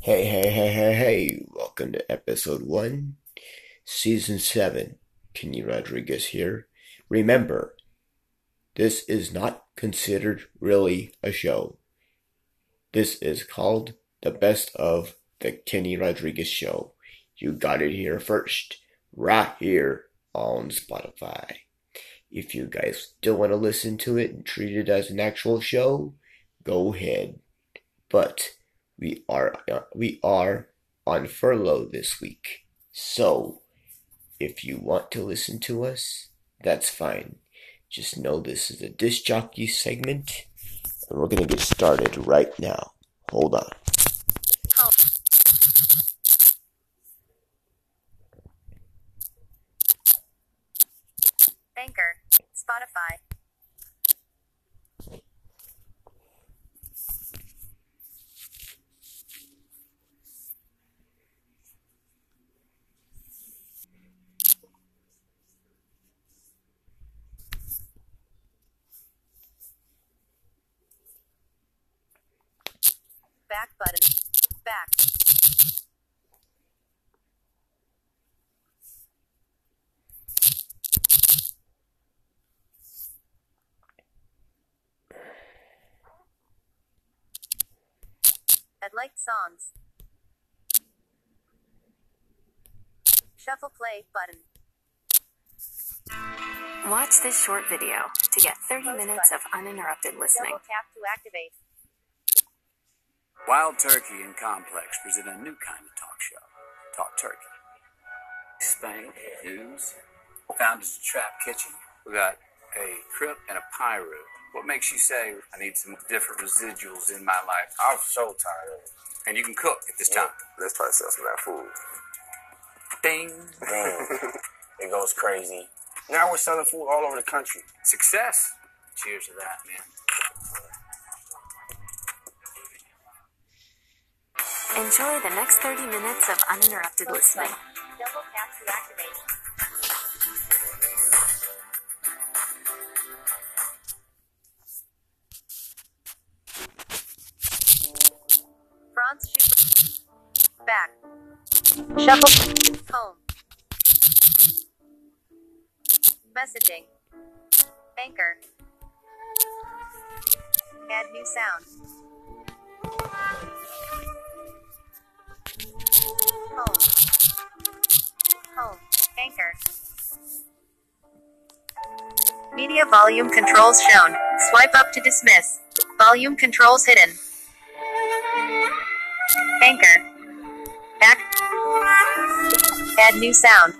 Hey, hey, hey, hey, hey. Welcome to episode 1, season 7. Kenny Rodriguez here. Remember, this is not considered really a show. This is called the best of the Kenny Rodriguez show. You got it here first, right here on Spotify. If you guys still want to listen to it and treat it as an actual show, go ahead. But we are uh, we are on furlough this week. So, if you want to listen to us, that's fine. Just know this is a disc jockey segment, and we're gonna get started right now. Hold on. Anchor. Spotify. Back button. Back. I'd like songs. Shuffle play button. Watch this short video to get 30 minutes of uninterrupted listening. Double tap to activate. Wild Turkey and Complex present a new kind of talk show. Talk Turkey. Spank, news, Founders of Trap Kitchen. We got a Crip and a Pyro. What makes you say, I need some different residuals in my life? I'm so tired of it. And you can cook at this time. Let's try to sell some of that food. Ding. Damn. it goes crazy. Now we're selling food all over the country. Success. Cheers to that, man. Enjoy the next 30 minutes of uninterrupted listening. Double tap to activate. Franz Schubert. Back. Shuffle. Home. Messaging. Anchor. Add new sound. Home. Home. Anchor. Media volume controls shown. Swipe up to dismiss. Volume controls hidden. Anchor. Back. Add new sound.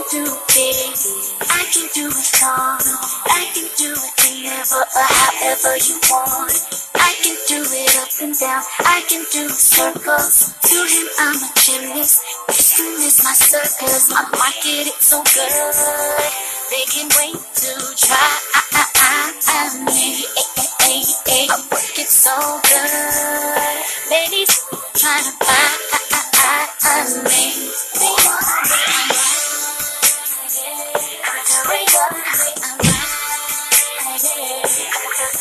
Can do it, I can do it all. I can do it whenever or however you want. I can do it up and down. I can do circles. To him, I'm a gymnast. This is my circus. My market is so good. They can wait to try me. I work it so good. Ladies trying to buy me.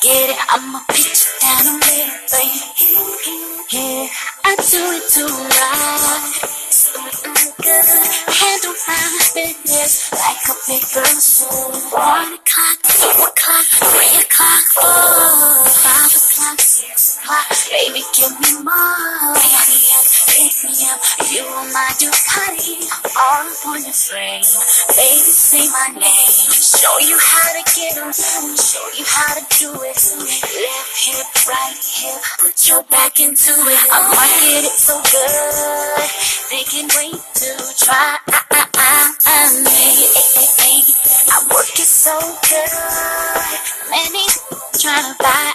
get it. I'ma pitch it down on it, baby. Yeah, I do it to right. Mm, good. Handle my business like a big should. One o'clock, two o'clock, three o'clock, four, five o'clock, six o'clock. Baby, give me more. Pick me up, pick me up. You are my Ducati, all up on your frame. Baby, say my name. Show you how to get get 'em, show you how to do it. Left hip, right hip, put your back into it. I market it so good, wait to try me. I work it so good, many trying to buy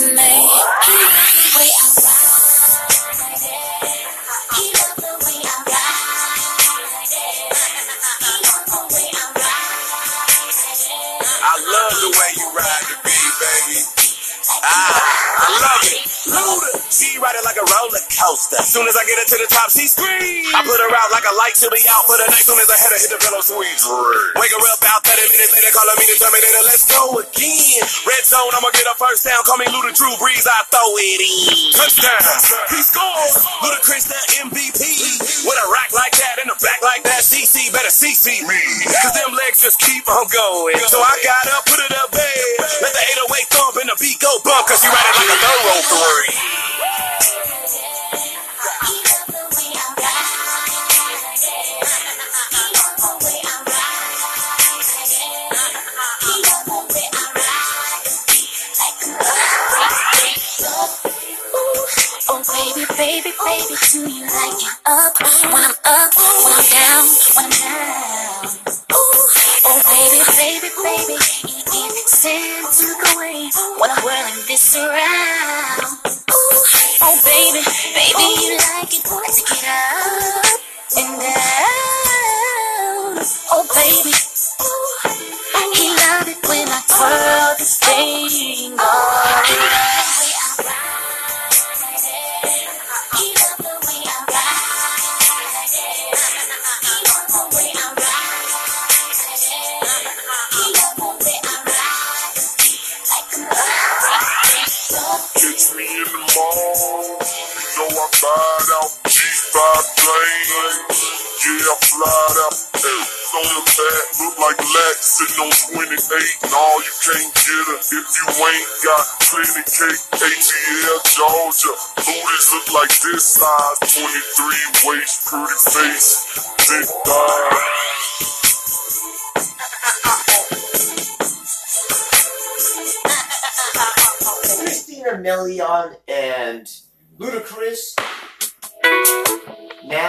me. He the way I ride it. He the way I ride it. He the way I ride it. I love the way you ride the beat, baby. Ah, I love it. Luda, she ride it like a roller coaster. Soon as I get her to the top, she screams. I put her out like a light, she'll be out for the night. Soon as I hit her, hit the pillow, sweet. Wake her up about 30 minutes later, calling me to Terminator. let's go again. Red zone, I'ma get a first down. Call me Luda Drew Brees, I throw it in. Touchdown. He scores. Ludacris, the MVP. With a rack like that and a back like that, CC better CC me. Cause them legs just keep on going. So I got up, put it up bed. Let the 808 thump and the beat go bump. Cause she ride it like a thorough oh baby, baby, baby, do you like it up when I'm up, when I'm down, when I'm down? Baby, baby, baby, it sends to go away when I'm whirling this around. Oh baby, baby, you like it, I take it up and down. Oh baby, he love it when I twirl this thing G5 plane. Yeah, I fly out. Hey, on the back, look like Lex sitting on 28. No, you can't get her if you ain't got plenty cake. ATL, Georgia. Booties look like this size. 23 waist, pretty face. Big thighs. Christina Milian and Ludacris. Girl,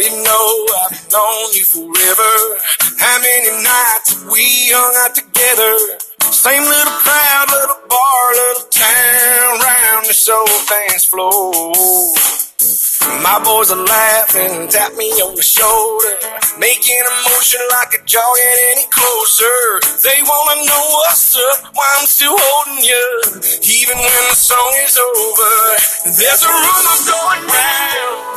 you know I've known you forever. How many nights we hung out together? Same little crowd, little bar, little town, round this old dance floor. My boys are laughing, tap me on the shoulder, making a motion like a jogging any closer. They wanna know what's up, why I'm still holding you, even when the song is over. There's a rumor going round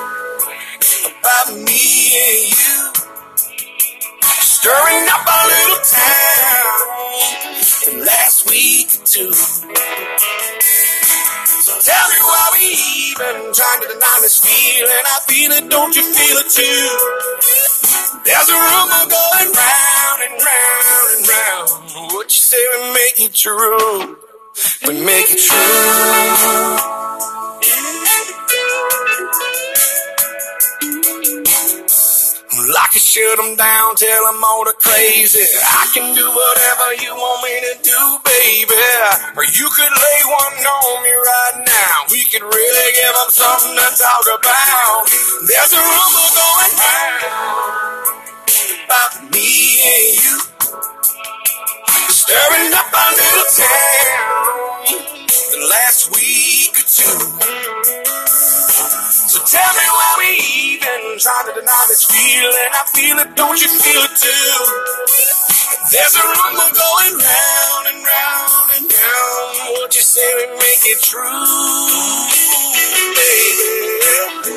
about me and you, stirring up our little town. The last week or two. Tell me why we even trying to deny this feeling. I feel it, don't you feel it too? There's a rumor going round and round and round. What you say we make it true? We make it true. I shut them down, tell them all the crazy. I can do whatever you want me to do, baby. Or you could lay one on me right now. We could really give them something to talk about. There's a rumor going round about me and you. Stirring up our little town the last week or two. So tell me even trying to deny this feeling. I feel it, don't you feel it too? There's a rumor going round and round and round. What you say we make it true, Oh,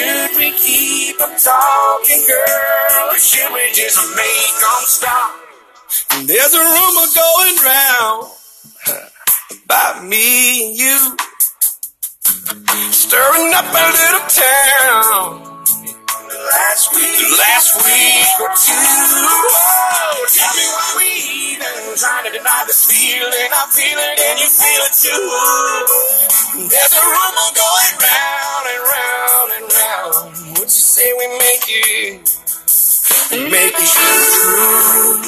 Should we keep on talking, girl? Or should we just make them stop? And There's a rumor going round about me and you. Stirring up a little town. Last week, last week or two. Oh, tell me why we even trying to deny this feeling. I feel it and you feel it too. There's a rumor going round and round and round. What you say we make it? Make it true.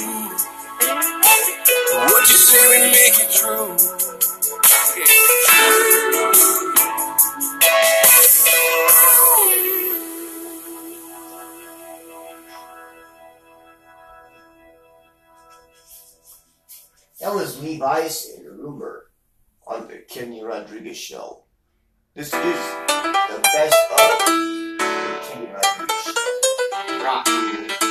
What you say we make it true? That was Lee Brice and Rumor on the Kenny Rodriguez show. This is the best of the Kenny Rodriguez show. Rock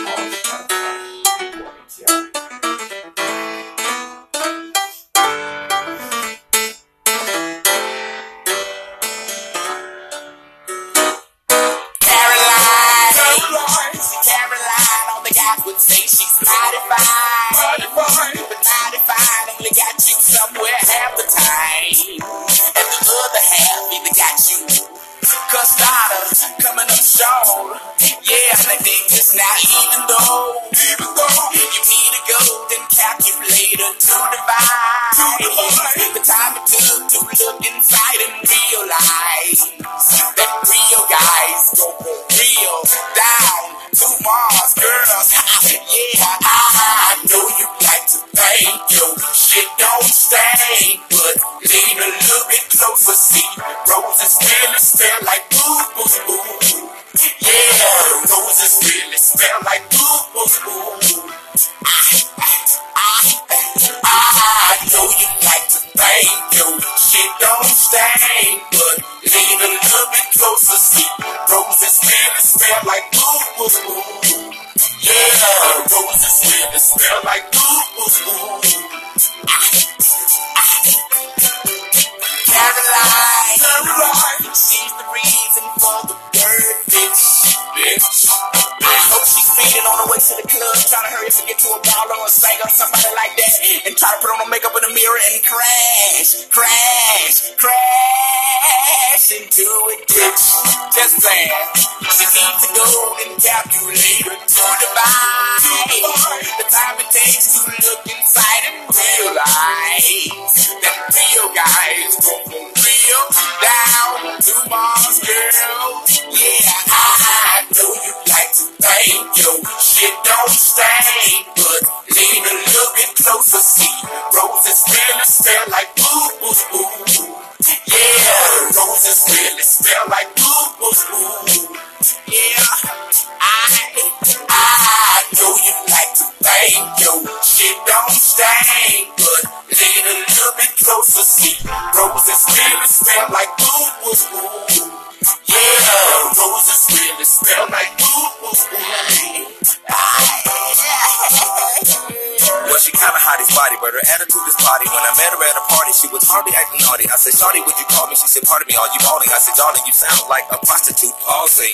naughty. I said, Shawty, would you call me? She said, pardon me, are you balling? I said, darling, you sound like a prostitute. Pausing.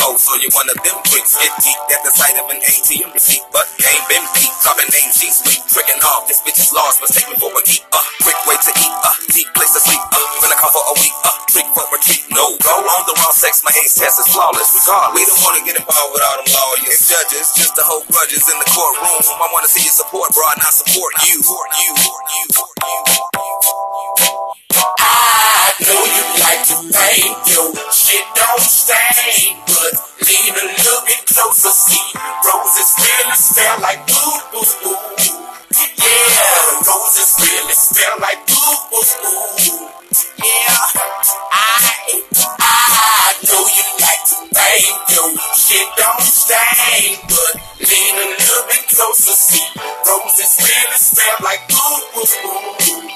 Oh, so you're one of them quicks. Get geeked at the sight of an ATM receipt, but ain't been beat. Dropping names, she's sweet. Tricking off, this bitch is lost, mistake me for a geek. Uh, quick way to eat. Uh, deep place to sleep. Uh, finna call for a week. Uh, trick for a treat. No, go on the raw sex. My ace test is flawless. Regardless, we don't wanna get involved with all them lawyers judges. Just to hold grudges in the courtroom. I wanna see your support, bro, and I support you. Support you. Support you. Support you. Know you. Shit don't stain, but lean a little bit closer, see, roses really smell like boo boo boo. Yeah, roses really smell like boo boo boo. Yeah, I, I know you like to bang, yo, shit don't stain, but lean a little bit closer, see, roses really smell like boo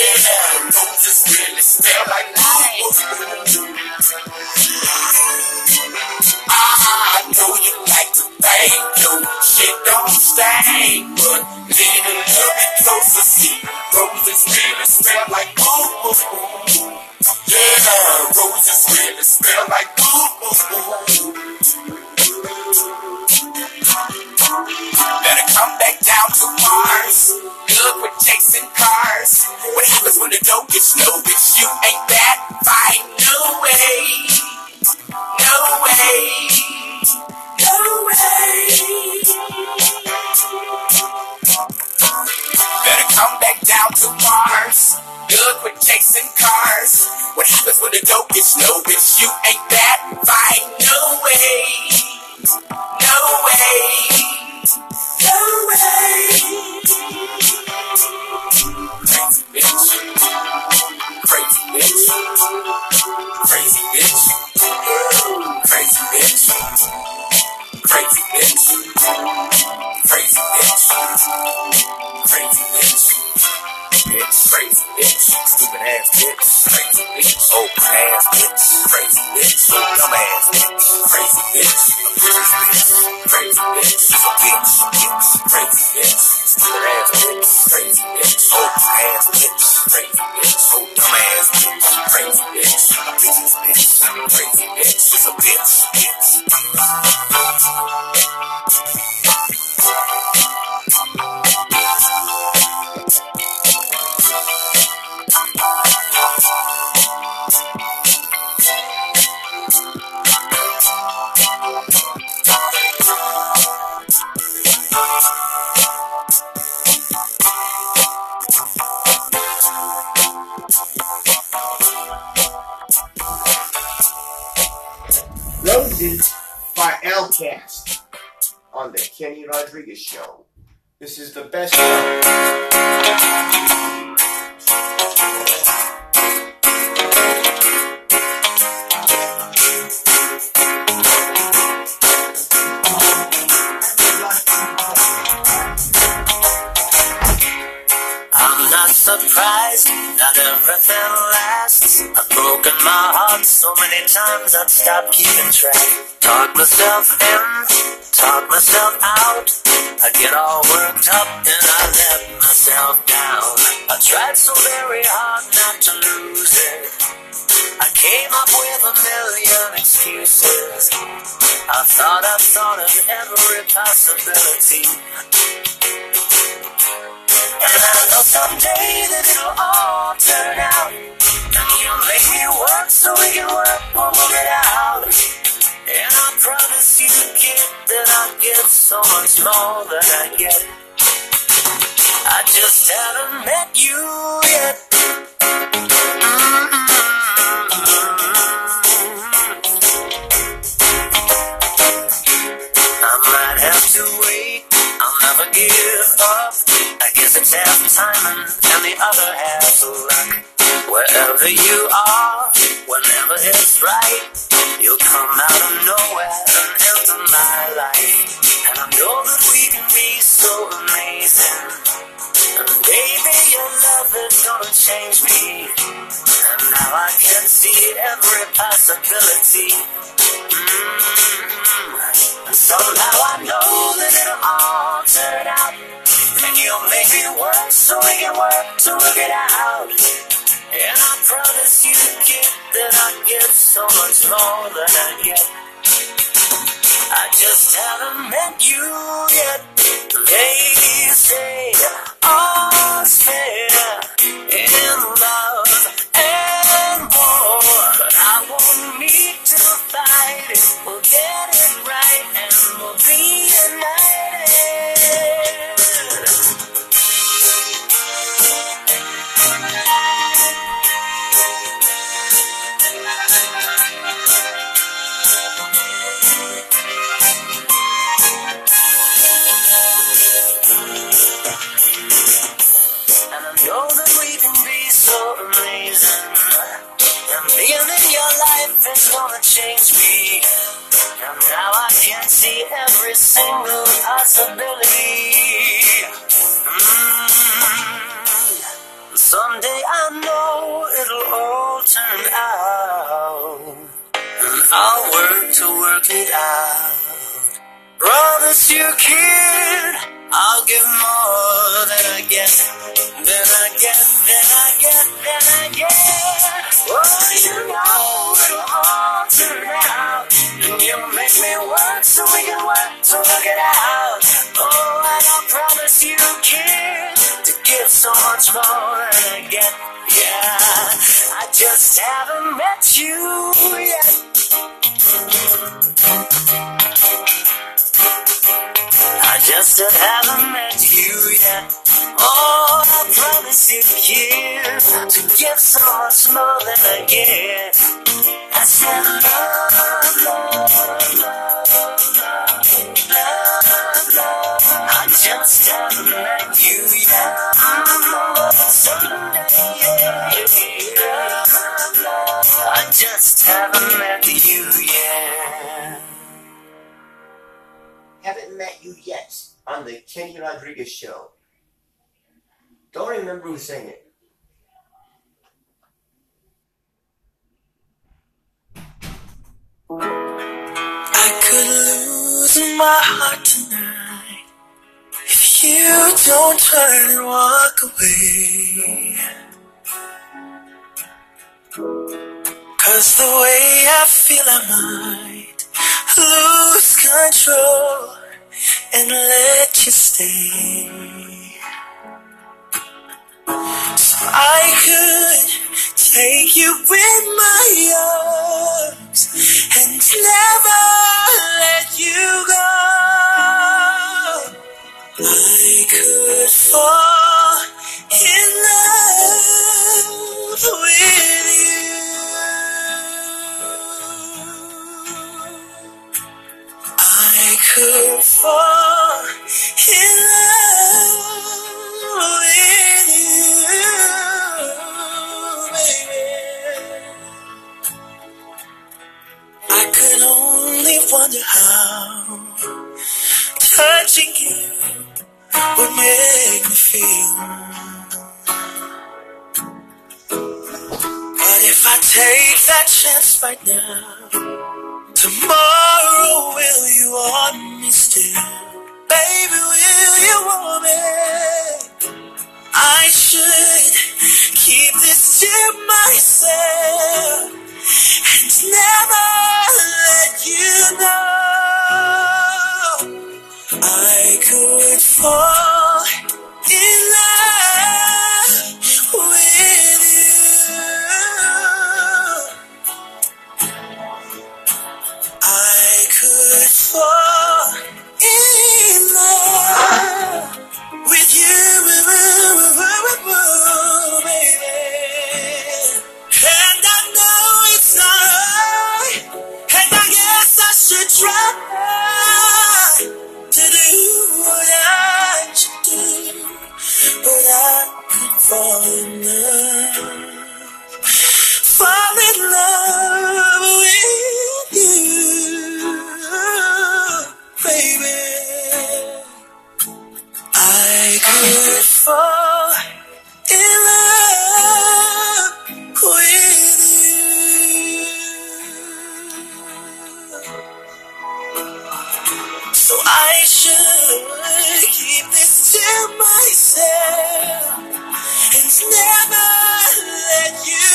bit closer, see, roses really smell like boo. Yeah, roses really smell like Kenny Show. This is the best one. I'm not surprised, not everything lasts. I've broken my heart so many times I'd stop keeping track. Talk myself in, talk myself out. I get all worked up and I let myself down. I tried so very hard not to lose it. I came up with a million excuses. I thought I thought of every possibility. And I know someday that it'll all turn out. And you'll make me work so we can work, we'll it out. And I promise you, kid, that I get so much more than I get. I just haven't met you yet. I might have to wait. I'll never give up. I guess it's half timing and the other half luck. Wherever you are whenever it's right, you'll come out of nowhere and enter my life. And I know that we can be so amazing. And baby, your love is gonna change me. And now I can see every possibility. Mm-hmm. And somehow I know that it'll all turn out. And you'll make me work so we can work to work it out. And I promise you, kid, that I get so much more than I get. I just haven't met you yet. They say all's fair single possibility. Mm. Someday I know it'll all turn out. And I'll work to work it out. Promise you, kid, I'll give more than I get, than I get, than I get, than I get. Oh, you know it'll all turn out, you make me work so we can work to work it out. Oh, and I promise you, kid, to give so much more than I get. Yeah, I just haven't met you yet. I just haven't met you yet. Oh, I promise you, kid, to give so much more than I get. I said love, love, love, love, love, love. I just haven't met you. Mm, Someday, yeah, yeah, love. I just haven't met you yet. Haven't met you yet on the Kenny Rodriguez show. Don't remember who sang it. I could lose my heart tonight if you don't turn and walk away. Cause the way I feel I might lose control and let you stay. So I could take you in my arms and never let you go. I could fall in love with you. I could fall in love with you, I could only wonder how touching you would make me feel. But if I take that chance right now, tomorrow will you want me still? Baby, will you want me? I should keep this to myself and never let you know. I could fall in love with you. I could fall try to do what I should do, but I could fall in love, fall in love with you, baby. I could fall in love. I should keep this to myself and never let you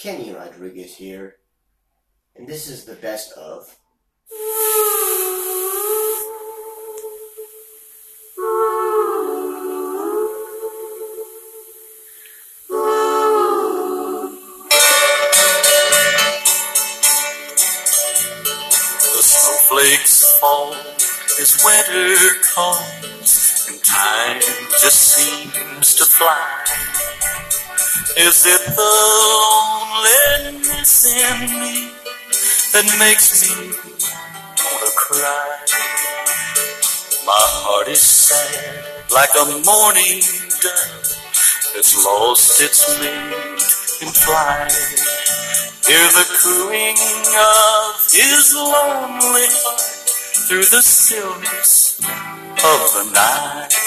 Kenny Rodriguez here, and this is the best of. The snowflakes fall as winter comes, and time just seems to fly. Is it the loneliness in me that makes me wanna cry? My heart is sad like a morning dove that's lost its mate in flight. Hear the cooing of his lonely heart through the stillness of the night.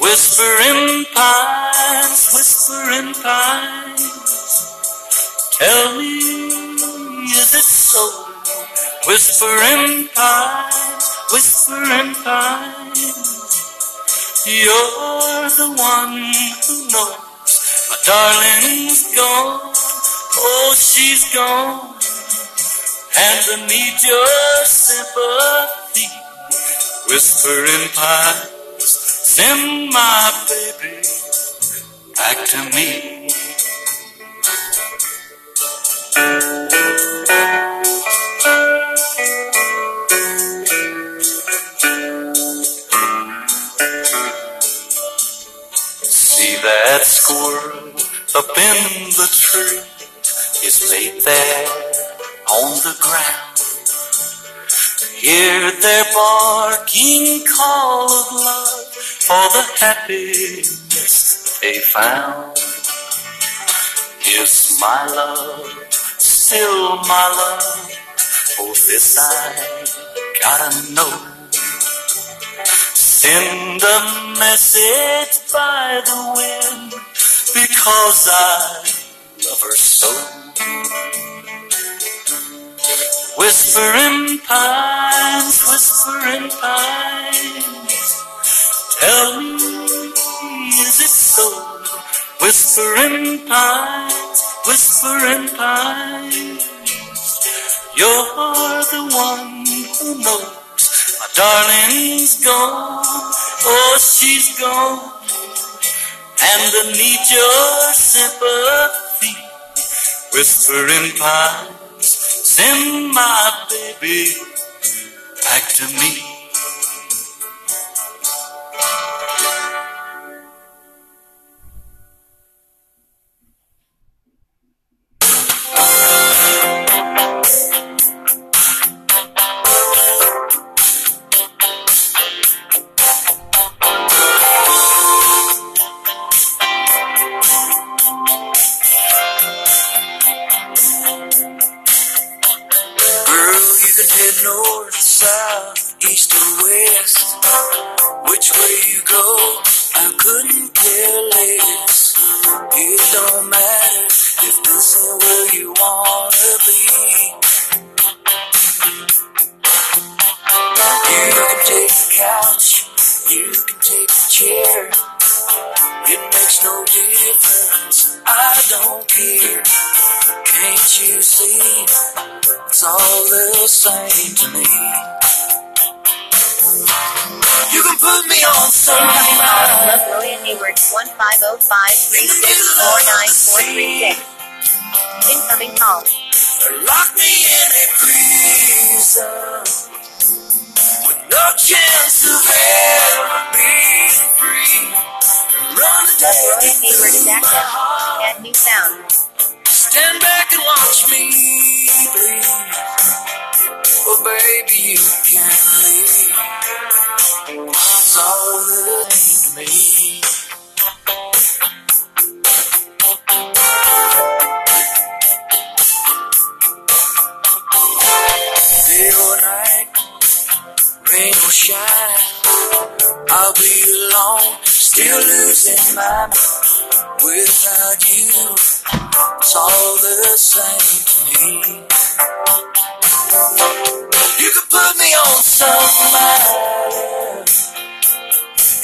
Whispering pines, whispering pines, tell me, is it so? Whispering pines, whispering pines, you're the one who knows. My darling's gone, oh, she's gone, and need your sympathy. Whispering pines, send my baby back to me. See that squirrel up in the tree is laid there on the ground. Hear their barking call of love for the happiness they found. Is my love still my love? Oh, this I gotta know. Send a message by the wind because I love her so. Whispering pines, whispering pines, tell me, is it so? Whispering pines, whispering pines, you're the one who knows. My darling's gone, oh, she's gone, and I need your sympathy. Whispering pines, send my baby back to me. Day or night, rain or shine, I'll be alone, still losing my mind without you. It's all the same to me. You could put me on some island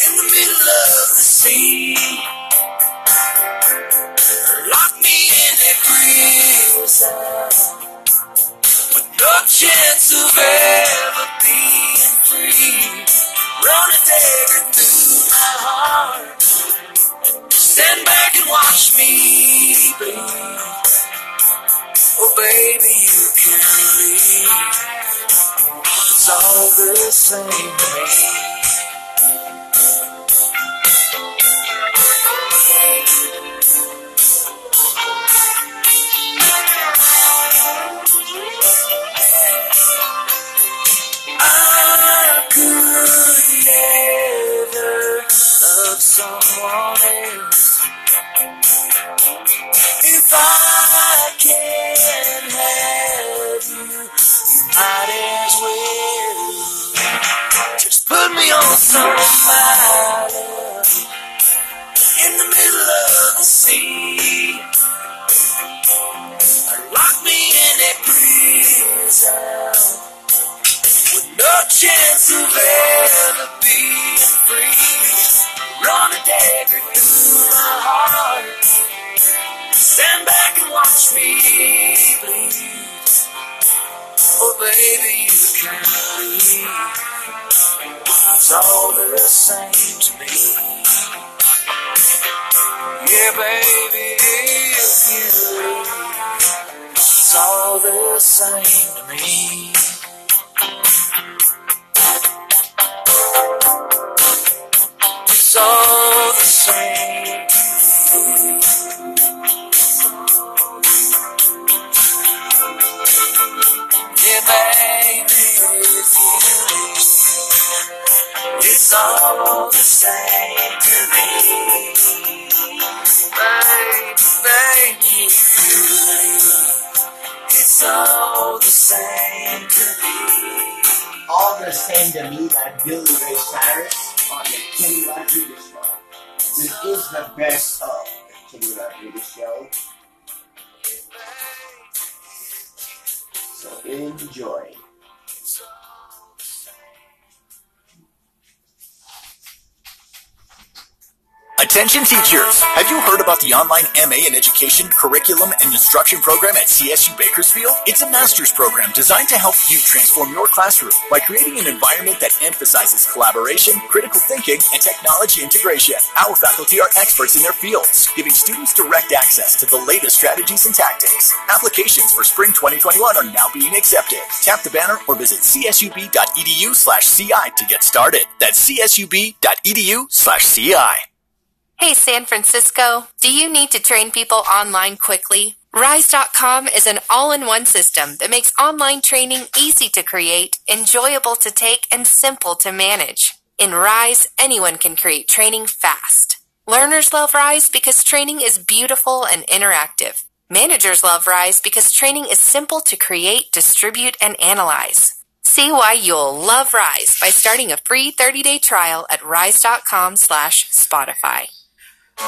in the middle of the sea. Lock me in a prison no chance of ever being free. Run a dagger through my heart. Stand back and watch me bleed. Oh, baby, you can leave. It's all the same if I can't have you. You might as well just put me on some island in the middle of the sea. Lock me in a prison with no chance of ever being free. Run a dagger through my heart. Stand back and watch me bleed. Oh, baby, you can't leave. It's all the same to me. Yeah, baby, if you leave, it's all the same to me. It's all the same to me. Baby, you it's all the same to me. All the same to me by Billy Ray Cyrus on the Kenny Rodriguez Show. This is the best of the Kenny Rodriguez Show. So enjoy. Attention teachers! Have you heard about the online MA in Education curriculum and instruction program at CSU Bakersfield? It's a master's program designed to help you transform your classroom by creating an environment that emphasizes collaboration, critical thinking, and technology integration. Our faculty are experts in their fields, giving students direct access to the latest strategies and tactics. Applications for spring 2021 are now being accepted. Tap the banner or visit csub.edu slash CI to get started. That's csub.edu slash CI. Hey San Francisco, do you need to train people online quickly? Rise.com is an all in one system that makes online training easy to create, enjoyable to take, and simple to manage. In Rise, anyone can create training fast. Learners love Rise because training is beautiful and interactive. Managers love Rise because training is simple to create, distribute, and analyze. See why you'll love Rise by starting a free 30-day trial at rise.com slash Spotify.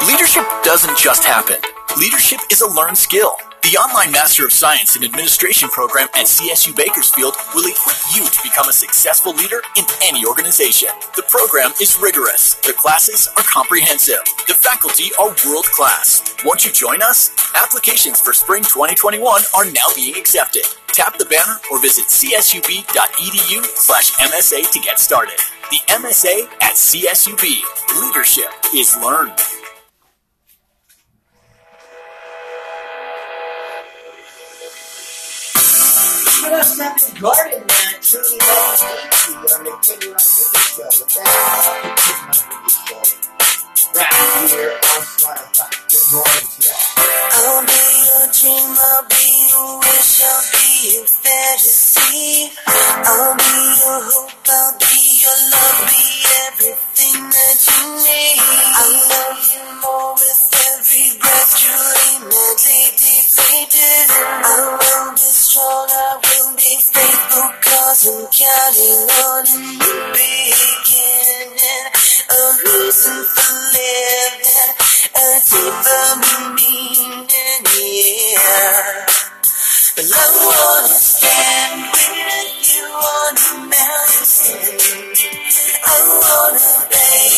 Leadership doesn't just happen. Leadership is a learned skill. The online Master of Science in Administration program at CSU Bakersfield will equip you to become a successful leader in any organization. The program is rigorous. The classes are comprehensive. The faculty are world class. Won't you join us? Applications for spring 2021 are now being accepted. Tap the banner or visit csub.edu slash MSA to get started. The MSA at CSUB. Leadership is learned. I'll be your dream, I'll be your wish, I'll be your fantasy. I'll be your hope, I'll be your love, be everything that you need. I love you more with truly, madly, deeply do. I will be strong, I will be faithful, cause I'm counting on a new beginning. A reason for living, a deeper meaning, yeah. But I wanna stand with you on the mountain. I wanna bathe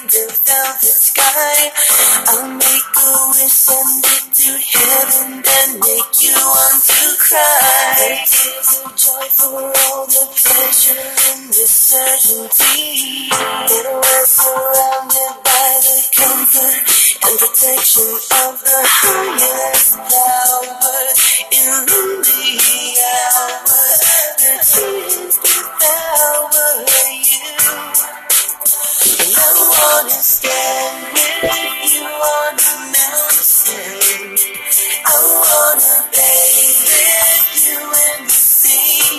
the velvet sky, I'll make a wish, send it to heaven, then make you want to cry. Tears of joy for all the pleasure in the certainty that we're surrounded by the comfort and protection of the highest power in the hour. The wanna you. I wanna bathe with you in the sea.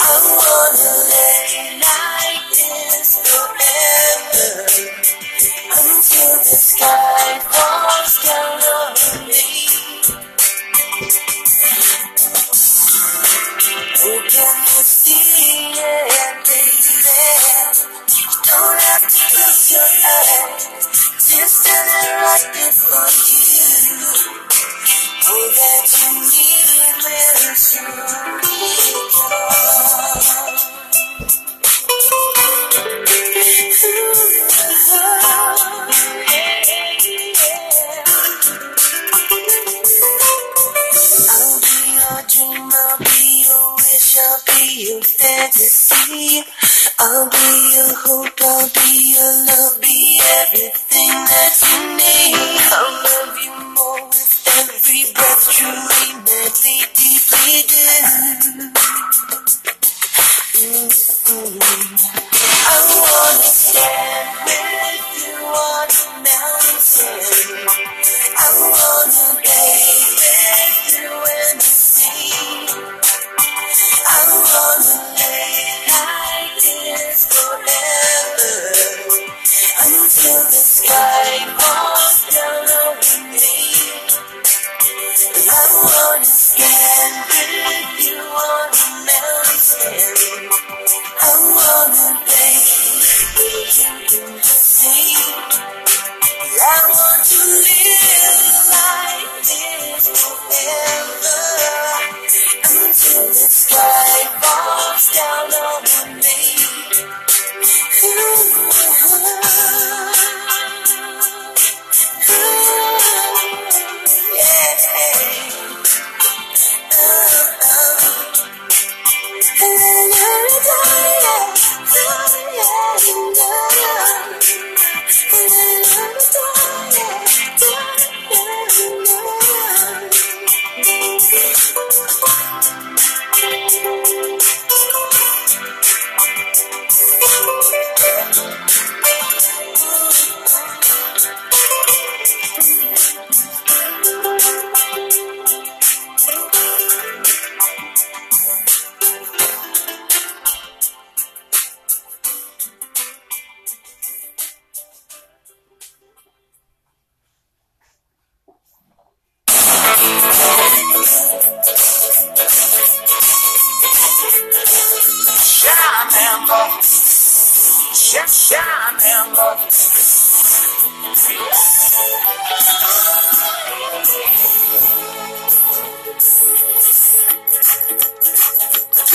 I wanna lay like this forever until the sky falls down on me. Oh, don't have to close your eyes, just stand right before you. All that you need will surely I'll your fantasy. I'll be your hope, I'll be your love, be everything that you need. I'll love you more with every breath, truly, madly, deeply do. Mm-mm. I wanna stand with you on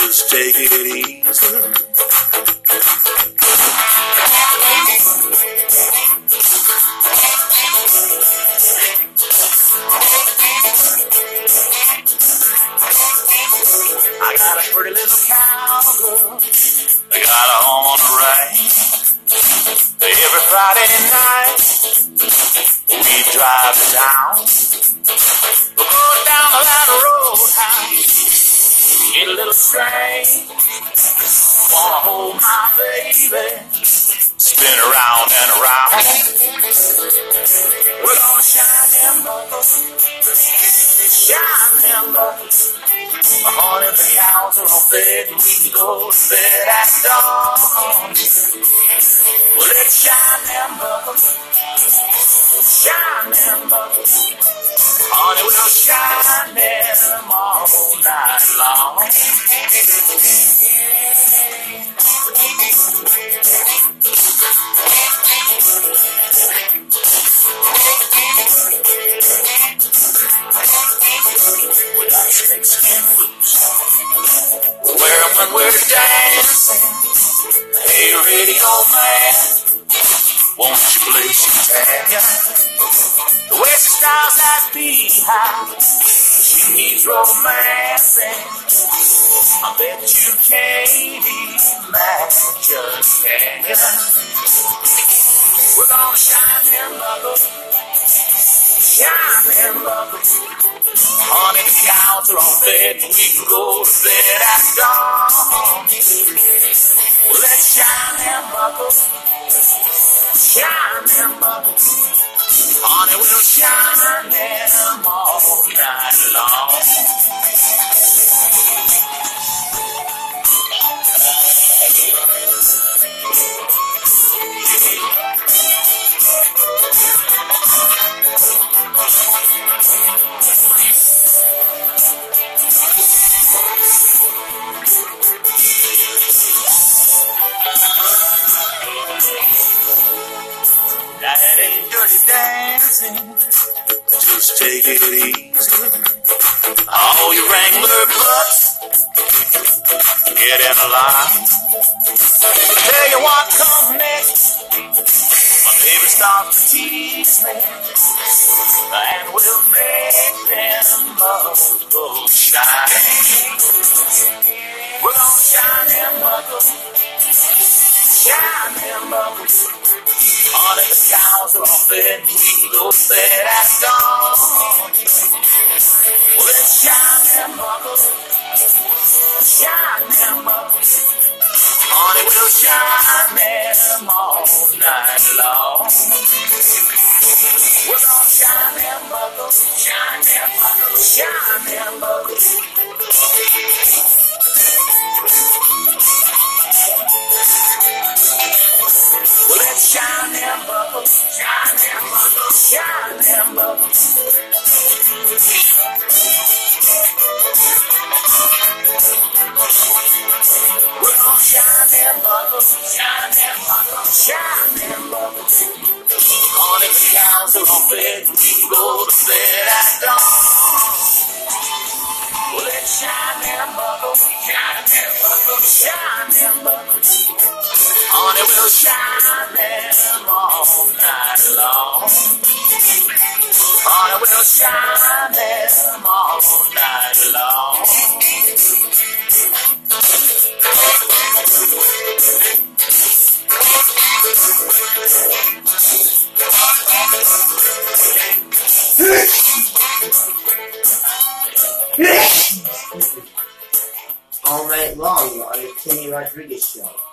take it easy. I got a pretty little cowgirl. I got a home on the range. Every Friday night, we drive to Spin around and around. We're gonna shine them buckles. Shine them buckles. Honey, the cows are all fed and we can go to bed at dawn. Well, let's shine them buckles. Shine them buckles. Honey, we'll shine them all night long. Got snakeskin boots. Wear 'em when we're dancing. Hey, radio man, won't you play some Tanya? The way she styles that beehive, she needs romancing. I bet you can't imagine? We're gonna shine them buckles, shine them buckles. Honey, the cows are all fed and we can go to bed at dawn. Well, let's shine them buckles, shine them buckles. Honey, we'll shine them all night long. Dirty dancing. Just take it easy. All you Wrangler butts, get in a line. Tell you what comes next. My baby starts to tease me, and we'll make them buckles shine. We're gonna shine them buckles, shine them buckles. Honey, the cows are on bed, we go bed at dawn. Well, let's shine them buckles, shine them buckles. Honey, we'll shine them all night long. We're gonna shine them buckles, shine them buckles, shine them buckles. Let's shine them bubbles, shine them bubbles, shine them bubbles. We're gonna shine them bubbles, shine them bubbles, shine them buckles. Honey, the cows are on bed, we go to bed at dawn. Let's shine them bubbles, shine them bubbles, shine them buckles. Honey, we'll shine them all night long. Honey, we'll shine them all night long. All night long on the Kenny Rodriguez Show.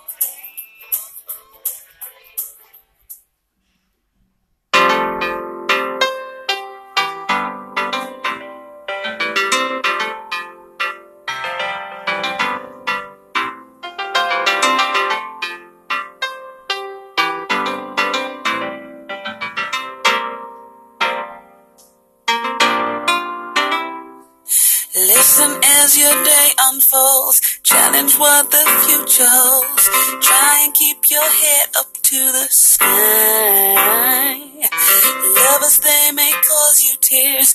Unfolds. Challenge what the future holds. Try and keep your head up to the sky. Lovers, they may cause you tears.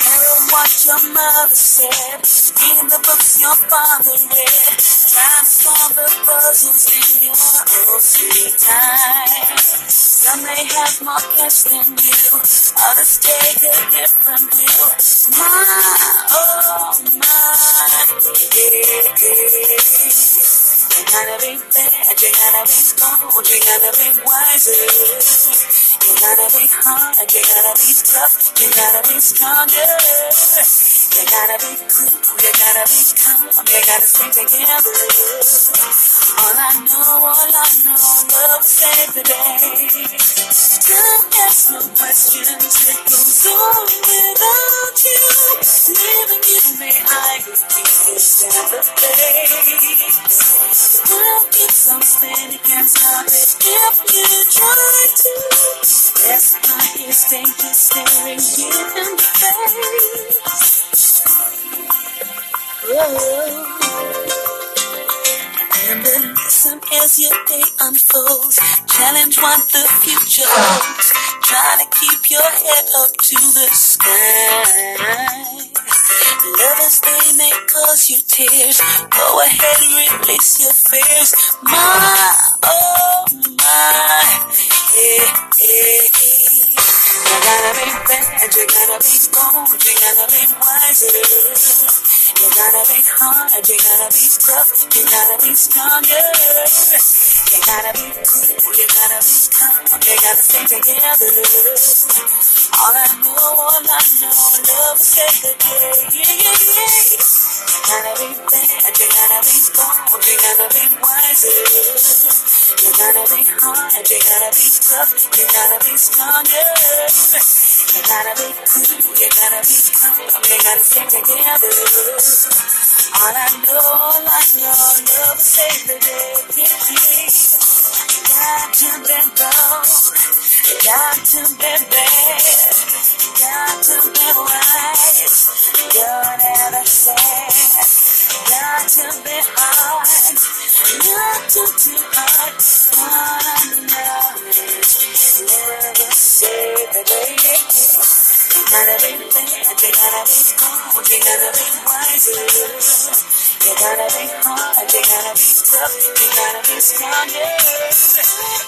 Heard what your mother said. Reading the books your father read. Trying to solve the puzzles in your own sweet time. Some may have more cash than you. Others take a different view. My, oh my, yeah. You gotta be bad, you gotta be bold, you gotta be wiser. You gotta be hard, you gotta be tough, you gotta be stronger. You gotta be cool, you gotta be calm, you gotta stay together. All I know, all I know, love will save the day. Don't ask no questions, it goes on without you. Leaving you behind, you can't stand the face. The world keeps on spinning, can't stop it if you try to. Part is they just staring you in the face. Whoa. And then listen as your day unfolds. Challenge what the future holds. Try to keep your head up to the sky. Lovers, they may cause you tears. Go ahead, release your fears. My, oh my, yeah, yeah, yeah. You gotta be bad, you gotta be bold, you gotta be wiser. You gotta be hard, you gotta be tough, you gotta be stronger. You gotta be cool, you gotta be calm, you gotta stay together. All I know, all I know, love will save the day. Yeah, yeah, yeah. You gotta be bad, you gotta be bold, you gotta be wiser. You gotta be hard, you gotta be tough, you gotta be stronger. You gotta be cool, you gotta be calm, you gotta stay together. All I know, all I know, love will save wise. Gotta be bad, gotta be bold, gotta be wiser. You gotta be hard, you gotta be tough, you gotta be stronger.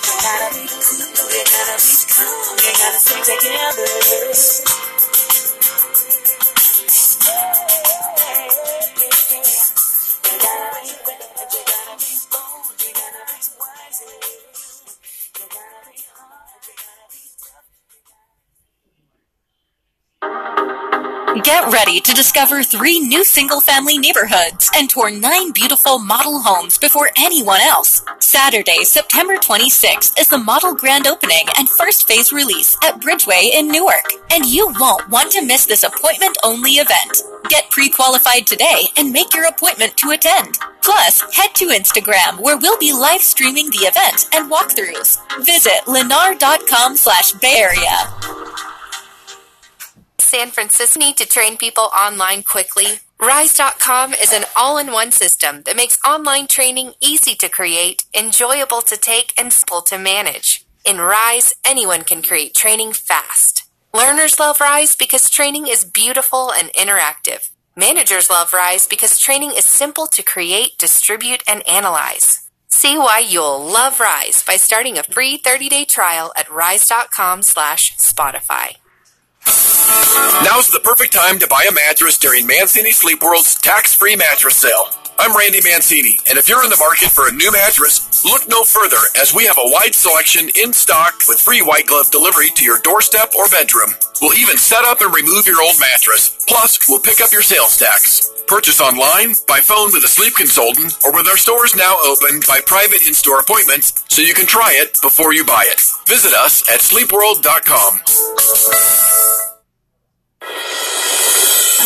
You gotta be cool, you gotta be calm, you gotta stay together. Get ready to discover three new single family neighborhoods and tour nine beautiful model homes before anyone else. Saturday, September 26th is the model grand opening and first phase release at Bridgeway in Newark. And you won't want to miss this appointment only event. Get pre qualified today and make your appointment to attend. Plus, head to Instagram where we'll be live streaming the event and walkthroughs. Visit lennar.com slash Bay Area. San Francisco need to train people online quickly. Rise.com is an all in one system that makes online training easy to create, enjoyable to take, and simple to manage. In Rise, anyone can create training fast. Learners love Rise because training is beautiful and interactive. Managers love Rise because training is simple to create, distribute, and analyze. See why you'll love Rise by starting a free 30-day trial at rise.com slash Spotify. Now's the perfect time to buy a mattress during Mancini Sleep World's tax-free mattress sale. I'm Randy Mancini, and if you're in the market for a new mattress, look no further as we have a wide selection in stock with free white glove delivery to your doorstep or bedroom. We'll even set up and remove your old mattress. Plus, we'll pick up your sales tax. Purchase online, by phone with a sleep consultant, or with our stores now open by private in-store appointments so you can try it before you buy it. Visit us at sleepworld.com.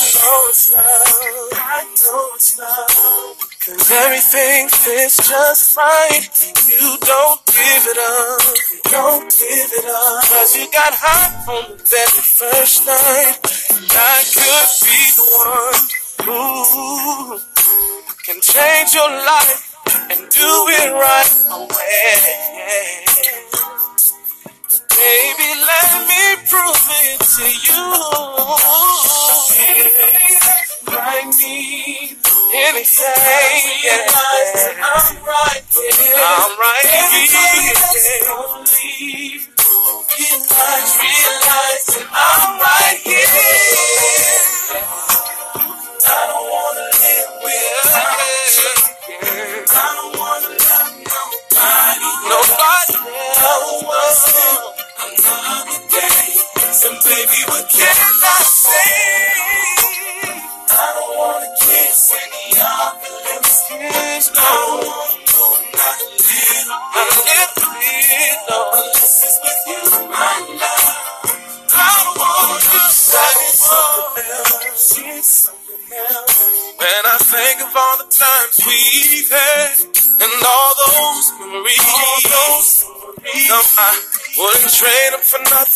know it's love. I know it's love. Cause everything fits just right. You don't give it up. Don't give it up. Cause you got hot on the very first night. And I could be the one who can change your life and do it right away. Baby, let me prove it to you. I need any day. Yeah. I'm right here. I'm right here. Don't leave. Realize, realize I'm right here. I don't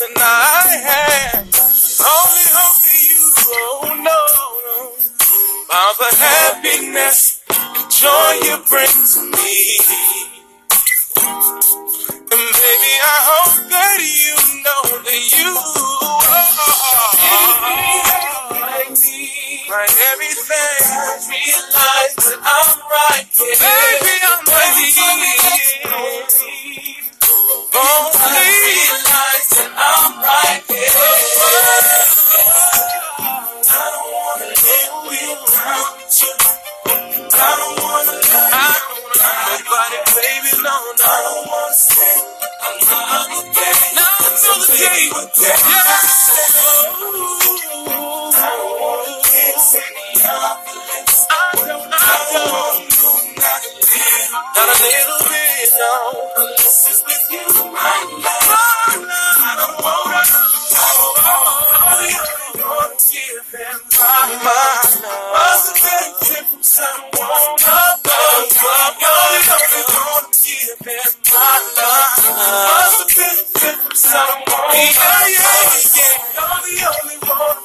nothing I have. Only hope for you, oh no, no. By the happiness, joy you bring to me. And baby, I hope that you know that you oh, are my everything. I realize that I'm right. Yeah. Baby,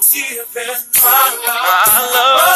giving my love. My love.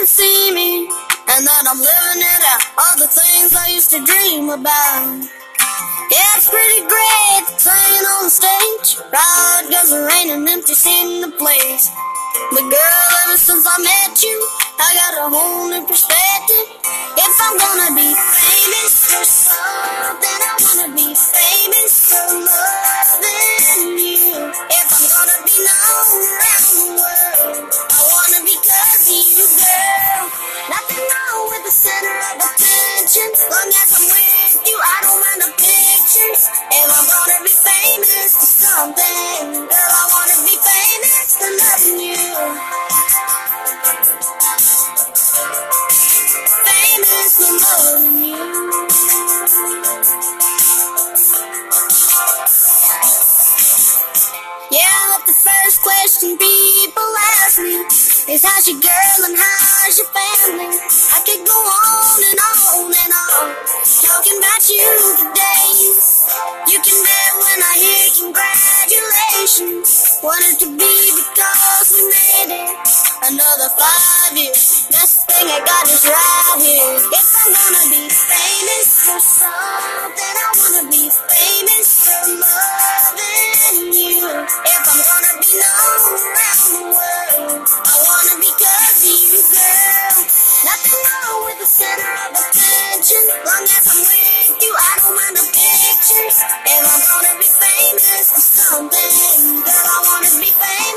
To see me. And then I'm living it out, all the things I used to dream about. Yeah, it's pretty great playing on stage. Proud cause there ain't an empty in the place. But girl, ever since I met you, I got a whole new perspective. If I'm gonna be famous for something, girl, I wanna be famous for loving you. Famous for loving you. Yeah, the first question people ask me is how's your girl and how's your family? I could go on and on and on, talking about you for days. You can bet when I hear congratulations, wanted to be because we made it. Another five years, best thing I got is right here. If I'm gonna be famous for something, I wanna be famous for loving you. If I'm gonna be known around the world, I wanna be cause of you, girl. Nothing wrong with the center of attention attention. Long as I'm with you, I don't mind the pictures. If I'm gonna be famous, for something. Girl, I wanna be famous.